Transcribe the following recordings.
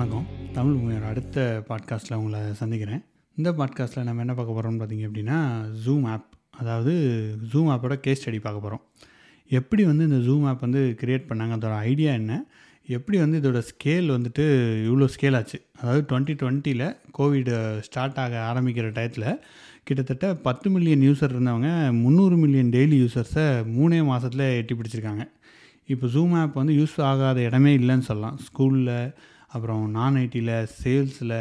வணக்கம். தமிழ் பூமியோட அடுத்த பாட்காஸ்ட்டில் உங்களை சந்திக்கிறேன். இந்த பாட்காஸ்ட்டில் நம்ம என்ன பார்க்க போகிறோம்னு பார்த்தீங்க அப்படின்னா ஜூம் ஆப் அதாவது ஜூம் ஆப்போட கேஸ் ஸ்டடி பார்க்க போகிறோம் எப்படி வந்து இந்த ஜூம் ஆப் வந்து கிரியேட் பண்ணாங்க அதோட ஐடியா என்ன? எப்படி வந்து இதோட ஸ்கேல் வந்துட்டு இவ்வளோ ஸ்கேல் ஆச்சு? அதாவது டுவெண்ட்டி டுவெண்ட்டியில் கோவிட் ஸ்டார்ட் ஆக ஆரம்பிக்கிற டயத்தில் கிட்டத்தட்ட பத்து மில்லியன் யூசர் இருந்தவங்க முந்நூறு மில்லியன் டெய்லி யூசர்ஸை மூணே மாதத்தில் எட்டி பிடிச்சிருக்காங்க. இப்போ ஜூம் ஆப் வந்து யூஸ் ஆகாத இடமே இல்லைன்னு சொல்லலாம். ஸ்கூலில் அப்புறம் நான் ஐடியில் சேல்ஸில்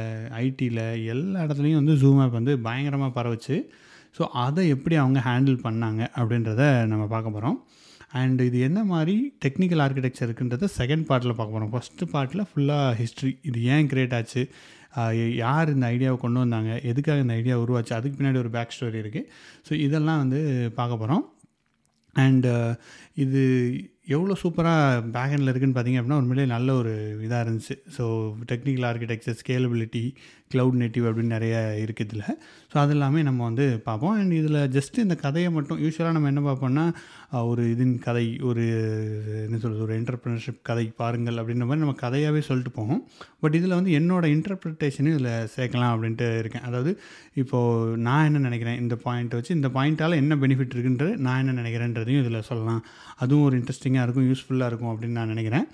ஐடியில் எல்லா இடத்துலையும் வந்து ஜூம் ஆப் வந்து பயங்கரமாக பரவுச்சு. ஸோ அதை எப்படி அவங்க ஹேண்டில் பண்ணாங்க அப்படின்றத நம்ம பார்க்க போகிறோம் அண்ட் இது என்ன மாதிரி டெக்னிக்கல் ஆர்கிடெக்சர் இருக்குன்றத செகண்ட் பார்ட்டில் பார்க்க போகிறோம் ஃபஸ்ட்டு பார்ட்டில் ஃபுல்லாக ஹிஸ்ட்ரி இது ஏன் கிரியேட் ஆச்சு? யார் இந்த ஐடியாவை கொண்டு வந்தாங்க? எதுக்காக இந்த ஐடியா உருவாச்சு? அதுக்கு பின்னாடி ஒரு பேக் ஸ்டோரி இருக்குது ஸோ இதெல்லாம் வந்து பார்க்க போகிறோம் அண்டு இது எவ்வளோ சூப்பராக பேக்ஹெண்டில் இருக்குதுன்னு பார்த்தீங்க அப்படின்னா உண்மையிலே நல்ல ஒரு இதாக இருந்துச்சு. So technical architecture scalability cloud native அப்படின்னு நிறைய இருக்குது இதில் ஸோ அது எல்லாமே நம்ம வந்து பார்ப்போம். அண்ட் இதில் ஜஸ்ட் இந்த கதையை மட்டும் யூஸ்வலாக நம்ம என்ன பார்ப்போம்னா ஒரு இதன் கதை ஒரு என்ன சொல்கிறது ஒரு என்டர்பிரினர்ஷிப் கதை பாருங்கள் அப்படின்ற மாதிரி நம்ம கதையாகவே சொல்லிட்டு போவோம். பட் இதில் வந்து என்னோடய இன்டர்பிரிட்டேஷனும் இதில் சேர்க்கலாம் அப்படின்ட்டு இருக்கேன். அதாவது இப்போது நான் என்ன நினைக்கிறேன் இந்த பாயிண்ட் வச்சு இந்த பாயிண்ட்டால் என்ன பெனிஃபிட் இருக்குன்றது நான் என்ன நினைக்கிறேன்றதையும் இதில் சொல்லலாம். அதுவும் ஒரு இன்ட்ரெஸ்டிங்காக இருக்கும் யூஸ்ஃபுல்லாக இருக்கும் அப்படின்னு நான் நினைக்கிறேன்.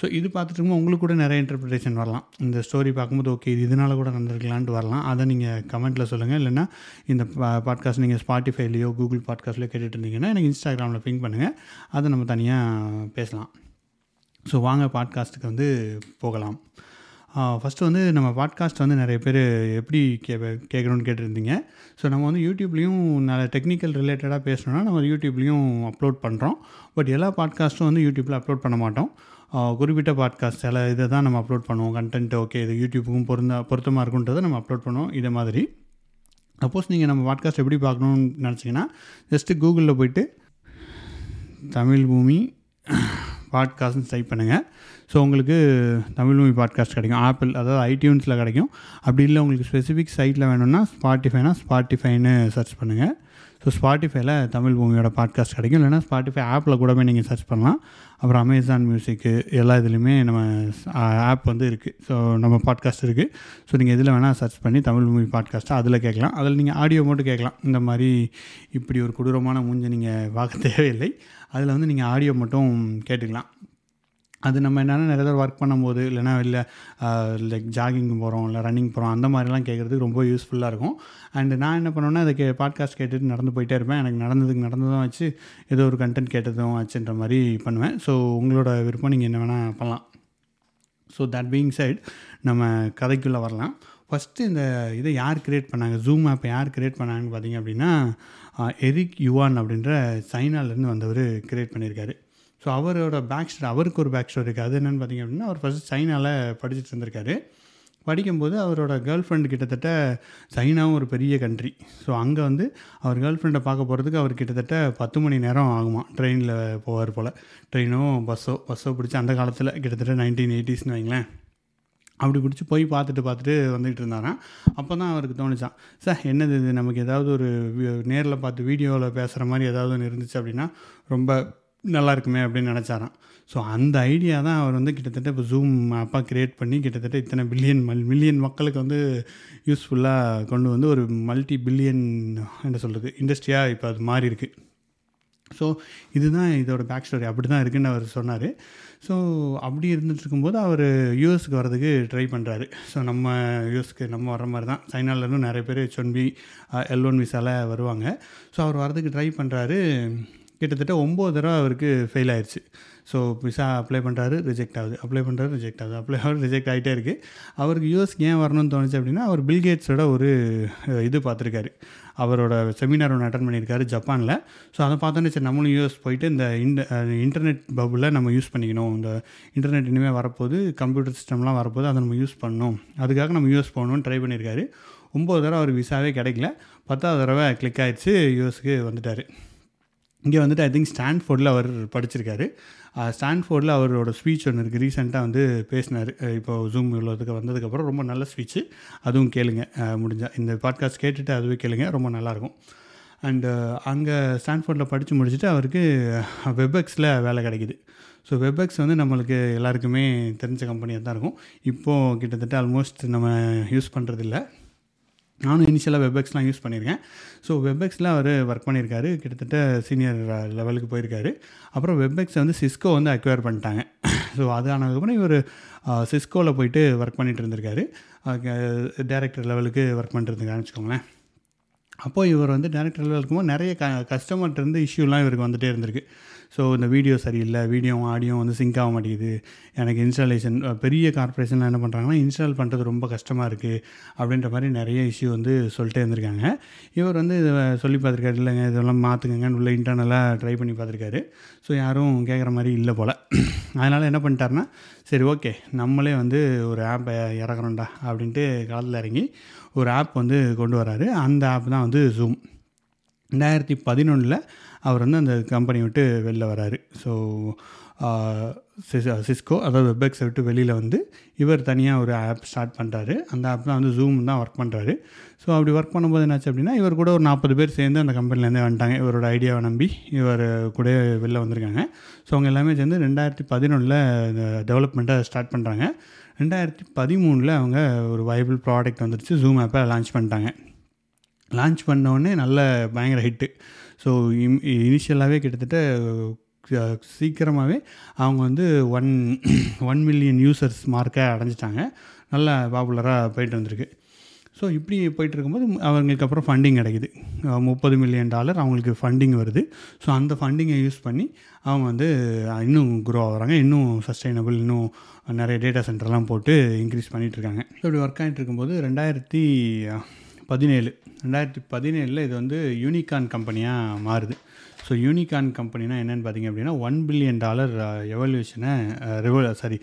ஸோ இது பார்த்துட்டு உங்களுக்கு கூட நிறைய இன்டர்பிரிட்டேஷன் வரலாம். இந்த ஸ்டோரி பார்க்கும்போது ஓகே இது இதனால் கூட நடந்திருக்கலான்ட்டு வரலாம். அதை நீங்கள் கமெண்ட்டில் சொல்லுங்கள் இல்லைன்னா இந்த பாட்காஸ்ட் நீங்கள் ஸ்பாட்டிஃபைலையோ கூகுள் பாட்காஸ்ட்லையோ கேட்டுட்டு இருந்தீங்கன்னா எனக்கு இன்ஸ்டாகிராமில் பிங் பண்ணுங்கள் அதை நம்ம தனியாக பேசலாம். ஸோ வாங்க பாட்காஸ்ட்டுக்கு வந்து போகலாம். ஃபஸ்ட்டு வந்து நம்ம பாட்காஸ்ட் வந்து நிறைய பேர் எப்படி கே கேட்கணும்னு கேட்டிருந்தீங்க. ஸோ நம்ம வந்து யூடியூப்லேயும் நல்ல டெக்னிக்கல் ரிலேட்டடாக பேசணுன்னா நம்ம யூடியூப்லேயும் அப்லோட் பண்ணுறோம் பட் எல்லா பாட்காஸ்ட்டும் வந்து யூடியூப்பில் அப்லோட் பண்ண மாட்டோம். குறிப்பிட்ட பாட்காஸ்ட் சில இதை தான் நம்ம அப்லோட் பண்ணுவோம். கண்டென்ட் ஓகே இது யூடியூப்புக்கும் பொருந்தா பொருத்தமாக இருக்குன்றதை நம்ம அப்லோட் பண்ணுவோம். இதே மாதிரி. சப்போஸ் நீங்கள் நம்ம பாட்காஸ்ட் எப்படி பார்க்கணுன்னு நினச்சிங்கன்னா ஜஸ்ட்டு கூகுளில் போயிட்டு தமிழ் பூமி பாட்காஸ்ட்னு டைப் பண்ணுங்கள் ஸோ உங்களுக்கு தமிழ் மூவி பாட்காஸ்ட் கிடைக்கும். ஆப்பிள் அதாவது ஐடியூன்ஸில் கிடைக்கும். அப்படி இல்லை உங்களுக்கு ஸ்பெசிஃபிக் சைட்டில் வேணும்னா ஸ்பாட்டிஃபைனா ஸ்பாட்டிஃபைன்னு சர்ச் பண்ணுங்கள் ஸோ ஸ்பாட்டிஃபைல தமிழ் பூமியோட பாட்காஸ்ட் கிடைக்கும். இல்லைனா ஸ்பாட்டிஃபை ஆப்பில் கூட நீங்கள் சர்ச் பண்ணலாம். அப்புறம் அமேசான் மியூசிக்கு எல்லா இதுலேயுமே நம்ம ஆப் வந்து இருக்குது ஸோ நம்ம பாட்காஸ்ட் இருக்குது ஸோ நீங்கள் இதில் வேணால் சர்ச் பண்ணி தமிழ் மூவி பாட்காஸ்ட்டை அதில் கேட்கலாம். அதில் நீங்கள் ஆடியோ மட்டும் கேட்கலாம். இந்த மாதிரி இப்படி ஒரு கொடூரமான மூஞ்சை நீங்கள் பார்க்க தேவையில்லை. அதில் வந்து நீங்கள் ஆடியோ மட்டும் கேட்டுக்கலாம். அது நம்ம என்னென்னா நிறைய தடவை ஒர்க் பண்ணும்போது இல்லைனா இல்லை லைக் ஜாகிங் போகிறோம் இல்லை ரன்னிங் போகிறோம் அந்த மாதிரிலாம் கேட்குறதுக்கு ரொம்ப யூஸ்ஃபுல்லாக இருக்கும். அண்டு நான் என்ன பண்ணுவேன்னா அதை கே பாட்காஸ்ட் கேட்டுட்டு நடந்து போயிட்டே இருப்பேன். எனக்கு நடந்ததுக்கு நடந்ததும் வச்சு ஏதோ ஒரு கண்டென்ட் கேட்டதும் ஆச்சுன்ற மாதிரி பண்ணுவேன். ஸோ உங்களோட விருப்பம் நீங்கள் என்ன வேணால் பண்ணலாம். ஸோ தட் பீயிங் சைட் நம்ம கதைக்குள்ளே வரலாம். ஃபஸ்ட்டு இந்த இதை யார் கிரியேட் பண்ணாங்க? ஜூம் ஆப்பை யார் கிரியேட் பண்ணாங்கன்னு பார்த்தீங்க அப்படின்னா எரிக் யுவான் அப்படின்ற சைனாலேருந்து வந்தவர் கிரியேட் பண்ணியிருக்காரு. ஸோ அவரோட பேக் ஸ்டோரி அவருக்கு ஒரு பேக் ஸ்டோரி இருக்குது அது என்னென்னு பார்த்தீங்க அப்படின்னா அவர் ஃபஸ்ட்டு சைனாவில் படிச்சுட்டு இருந்திருக்காரு. படிக்கும்போது அவரோட கேர்ள் ஃப்ரெண்டு கிட்டத்தட்ட சைனாவும் ஒரு பெரிய கண்ட்ரி ஸோ அங்கே வந்து அவர் கேர்ள் ஃப்ரெண்டை பார்க்க போகிறதுக்கு அவர் கிட்டத்தட்ட பத்து மணி நேரம் ஆகுமா ட்ரெயினில் போவார் போல். ட்ரெயினோ பஸ்ஸோ பஸ்ஸோ பிடிச்சி அந்த காலத்தில் கிட்டத்தட்ட நைன்டீன் எயிட்டிஸ்னு வைங்களேன். அப்படி பிடிச்சி போய் பார்த்துட்டு பார்த்துட்டு வந்துக்கிட்டு இருந்தாராம். அப்போ தான் அவருக்கு தோணுச்சான் சார் என்னது இது? நமக்கு ஏதாவது ஒரு நேரில் பார்த்து வீடியோவில் பேசுகிற மாதிரி ஏதாவது ஒன்று இருந்துச்சு அப்படின்னா ரொம்ப நல்லா இருக்குமே அப்படின்னு நினச்சாராம். ஸோ அந்த ஐடியா தான் அவர் வந்து கிட்டத்தட்ட இப்போ ஜூம் ஆப்பாக க்ரியேட் பண்ணி கிட்டத்தட்ட இத்தனை பில்லியன் மல் மில்லியன் மக்களுக்கு வந்து யூஸ்ஃபுல்லாக கொண்டு வந்து ஒரு மல்டி பில்லியன் என்ன சொல்கிறது இண்டஸ்ட்ரியாக இப்போ அது மாறி இருக்குது ஸோ இதுதான் இதோட பேக் ஸ்டோரி அப்படி தான் இருக்குன்னு அவர் சொன்னார். ஸோ அப்படி இருந்துட்டு இருக்கும்போது அவர் யூஎஸ்க்கு வர்றதுக்கு ட்ரை பண்ணுறாரு ஸோ நம்ம யூஎஸ்க்கு நம்ம வர மாதிரி தான். சைனாவிலேருந்து நிறைய பேர் ஹெச் பி எல் ஒன் விசாவில் வருவாங்க. ஸோ அவர் வரதுக்கு ட்ரை பண்ணுறாரு கிட்டத்தட்ட ஒம்பது தடவை அவருக்கு ஃபெயில் ஆயிடுச்சு ஸோ விசா அப்ளை பண்ணுறாரு ரிஜெக்ட் ஆகுது. அப்ளை பண்ணுறாரு ரிஜெக்ட் ஆகுது. அப்ளை ஆகுது ரிஜெக்ட் ஆகிட்டே இருக்குது அவருக்கு யூஎஸ் ஏன் வரணும்னு தோணுச்சு அப்படின்னா அவர் பில்கேட்ஸோட ஒரு இது பார்த்துருக்காரு. அவரோட செமினார் ஒன்று அட்டன் பண்ணியிருக்காரு ஜப்பானில். ஸோ அதை பார்த்தோன்னே சரி நம்மளும் யூஎஸ் போயிட்டு இந்த இந்த இன்டர்நெட் பபுளில் நம்ம யூஸ் பண்ணிக்கணும். இந்த இன்டர்நெட் இனிமேல் வரப்போது கம்ப்யூட்டர் சிஸ்டம்லாம் வரப்போது அதை நம்ம யூஸ் பண்ணணும். அதுக்காக நம்ம யூஎஸ் போகணும்னு ட்ரை பண்ணியிருக்காரு. ஒம்பது தடவை அவர் விசாவே கிடைக்கல. பத்தாவது தடவை கிளிக் ஆகிடுச்சு யூஎஸ்க்கு வந்துட்டார். இங்கே வந்துட்டு ஐ திங்க் ஸ்டான்ஃபோர்டில் அவர் படிச்சிருக்காரு. ஸ்டான்ஃபோர்டில் அவரோட ஸ்பீச் ஒன்று இருக்குது ரீசெண்டாக வந்து பேசினார். இப்போ ஜூம் இவ்வளோதுக்கு வந்ததுக்கப்புறம் ரொம்ப நல்ல ஸ்பீச்சு அதுவும் கேளுங்க. முடிஞ்சால் இந்த பாட்காஸ்ட் கேட்டுட்டு அதுவே கேளுங்க. ரொம்ப நல்லாயிருக்கும் அண்டு அங்கே ஸ்டான்ஃபோர்டில் படித்து முடிச்சுட்டு அவருக்கு வெப்எக்ஸில் வேலை கிடைக்குது. ஸோ வெப்எக்ஸ் வந்து நம்மளுக்கு எல்லாருக்குமே தெரிஞ்ச கம்பெனியாக தான் இருக்கும். இப்போது கிட்டத்தட்ட ஆல்மோஸ்ட் நம்ம யூஸ் பண்ணுறதில்ல நானும் இனிஷியலாக வெப்எக்ஸ்லாம் யூஸ் பண்ணியிருக்கேன். ஸோ வெப்எக்ஸில் அவர் ஒர்க் பண்ணியிருக்காரு. கிட்டத்தட்ட சீனியர் லெவலுக்கு போயிருக்காரு. அப்புறம் வெப்எக்ஸை வந்து சிஸ்கோ வந்து அக்வயர் பண்ணிட்டாங்க. ஸோ அது ஆனதுக்கப்புறம் இவர் சிஸ்கோவில் போயிட்டு ஒர்க் பண்ணிகிட்டு இருந்திருக்காரு. டேரக்டர் லெவலுக்கு ஒர்க் பண்ணிட்டு இருந்திருக்காருன்னு வச்சுக்கோங்களேன். அப்போது இவர் வந்து டேரக்டர் லெவல் நிறைய க கஸ்டமர்கிட்ட இருந்து இஷ்யூலாம் இவருக்கு வந்துகிட்டே இருந்திருக்கு. ஸோ இந்த வீடியோ சரியில்லை. வீடியோ ஆடியோ வந்து சிங்க் ஆக மாட்டேங்குது. எனக்கு இன்ஸ்டாலேஷன் பெரிய கார்ப்பரேஷன்லாம் என்ன பண்ணுறாங்கன்னா இன்ஸ்டால் பண்ணுறது ரொம்ப கஷ்டமாக இருக்குது அப்படின்ற மாதிரி நிறைய இஷ்யூ வந்து சொல்லிட்டே இருந்திருக்காங்க. இவர் வந்து இதை சொல்லி பார்த்துருக்காரு. இல்லைங்க இதெல்லாம் மாற்றுக்கங்கன்னு உள்ள இன்டர்னலாக ட்ரை பண்ணி பார்த்துருக்காரு. ஸோ யாரும் கேட்குற மாதிரி இல்லை போல். அதனால் என்ன பண்ணிட்டாருன்னா சரி ஓகே நம்மளே வந்து ஒரு ஆப்பை இறக்குறோம்டா அப்படின்ட்டு காலத்தில் இறங்கி ஒரு ஆப் வந்து கொண்டு வராரு. அந்த ஆப் தான் வந்து ஜூம் ரெண்டாயிரத்தி பதினொன்றில் அவர் வந்து அந்த கம்பெனி விட்டு வெளில வராரு. ஸோ சிஸ்கோ அதாவது வெப்எக்ஸை விட்டு வெளியில் வந்து இவர் தனியாக ஒரு ஆப் ஸ்டார்ட் பண்ணுறாரு அந்த ஆப் தான் வந்து ஜூம் தான் ஒர்க் பண்ணுறாரு ஸோ அப்படி ஒர்க் பண்ணும்போது என்னாச்சு அப்படின்னா இவர் கூட ஒரு நாற்பது பேர் சேர்ந்து அந்த கம்பெனிலேருந்தே வந்துட்டாங்க. இவரோட ஐடியாவை நம்பி இவர் கூட வெளில வந்திருக்காங்க. ஸோ அவங்க எல்லாமே சேர்ந்து ரெண்டாயிரத்தி பதினொன்றில் இந்த டெவலப்மெண்ட்டை ஸ்டார்ட் பண்ணுறாங்க ரெண்டாயிரத்தி பதிமூணில் அவங்க ஒரு வைபிள் ப்ராடக்ட் வந்துருச்சு. ஜூம் ஆப்பை லான்ச் பண்ணிட்டாங்க. லான்ச் பண்ணோடனே நல்ல பயங்கர ஹிட்டு ஸோ இம் இனிஷியலாகவே கிட்டத்தட்ட சீக்கிரமாகவே அவங்க வந்து ஒன் ஒன் மில்லியன் யூசர்ஸ் மார்க்கை அடைஞ்சிட்டாங்க. நல்லா பாப்புலராக போயிட்டு வந்திருக்கு. ஸோ இப்படி போயிட்டு இருக்கும்போது அவங்களுக்கு அப்புறம் ஃபண்டிங் கிடைக்குது. முப்பது மில்லியன் டாலர் அவங்களுக்கு ஃபண்டிங் வருது. ஸோ அந்த ஃபண்டிங்கை யூஸ் பண்ணி அவங்க வந்து இன்னும் குரோ ஆகிறாங்க. இன்னும் சஸ்டைனபிள் இன்னும் நிறைய டேட்டா சென்டர்லாம் போட்டு இன்க்ரீஸ் பண்ணிகிட்ருக்காங்க ஸோ இப்படி ஒர்க் ஆகிட்டு இருக்கும்போது ரெண்டாயிரத்தி பதினேழு. ரெண்டாயிரத்தி பதினேழில் இது வந்து யூனிகான் கம்பெனியாக மாறுது. ஸோ யூனிகான் கம்பெனினா என்னென்னு பார்த்தீங்க அப்படின்னா ஒன் பில்லியன் டாலர் எவல்யூஷனை ரிவல் சாரி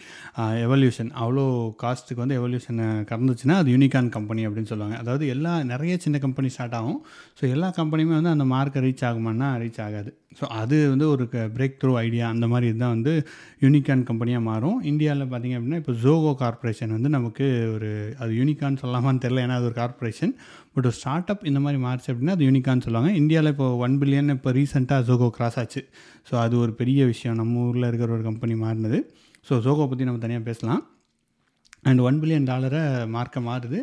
எவல்யூஷன் அவ்வளோ காஸ்ட்டுக்கு வந்து எவல்யூஷனை கறந்துச்சுன்னா அது யூனிகான் கம்பெனி அப்படின்னு சொல்லுவாங்க. அதாவது எல்லா நிறைய சின்ன கம்பெனி ஸ்டார்ட் ஆகும். ஸோ எல்லா கம்பெனியுமே வந்து அந்த மார்க்கை ரீச் ஆகுமான்னா ரீச் ஆகாது. ஸோ அது வந்து ஒரு பிரேக் த்ரூ ஐடியா அந்த மாதிரி இதுதான் வந்து யூனிகான் கம்பெனியாக மாறும். இந்தியாவில் பார்த்திங்க அப்படின்னா இப்போ ஜோகோ கார்பரேஷன் வந்து நமக்கு ஒரு அது யூனிகான் சொல்லாமான்னு தெரில ஏன்னா அது ஒரு கார்பரேஷன் பட் ஒரு ஸ்டார்ட் அப் இந்த மாதிரி மாறிச்சு அப்படின்னா அது யூனிக்கான்னு சொல்லுவாங்க. இந்தியாவில் இப்போ ஒன் பில்லியன் இப்போ ரீசெண்டாக ஜோகோ கிராஸ் ஆச்சு. ஸோ அது ஒரு பெரிய விஷயம். நம்ம ஊரில் இருக்கிற ஒரு கம்பெனி மாறினது. ஸோ ஜோகோ பற்றி நம்ம தனியாக பேசலாம். அண்ட் ஒன் பில்லியன் டாலரை மார்க்க மாறுது.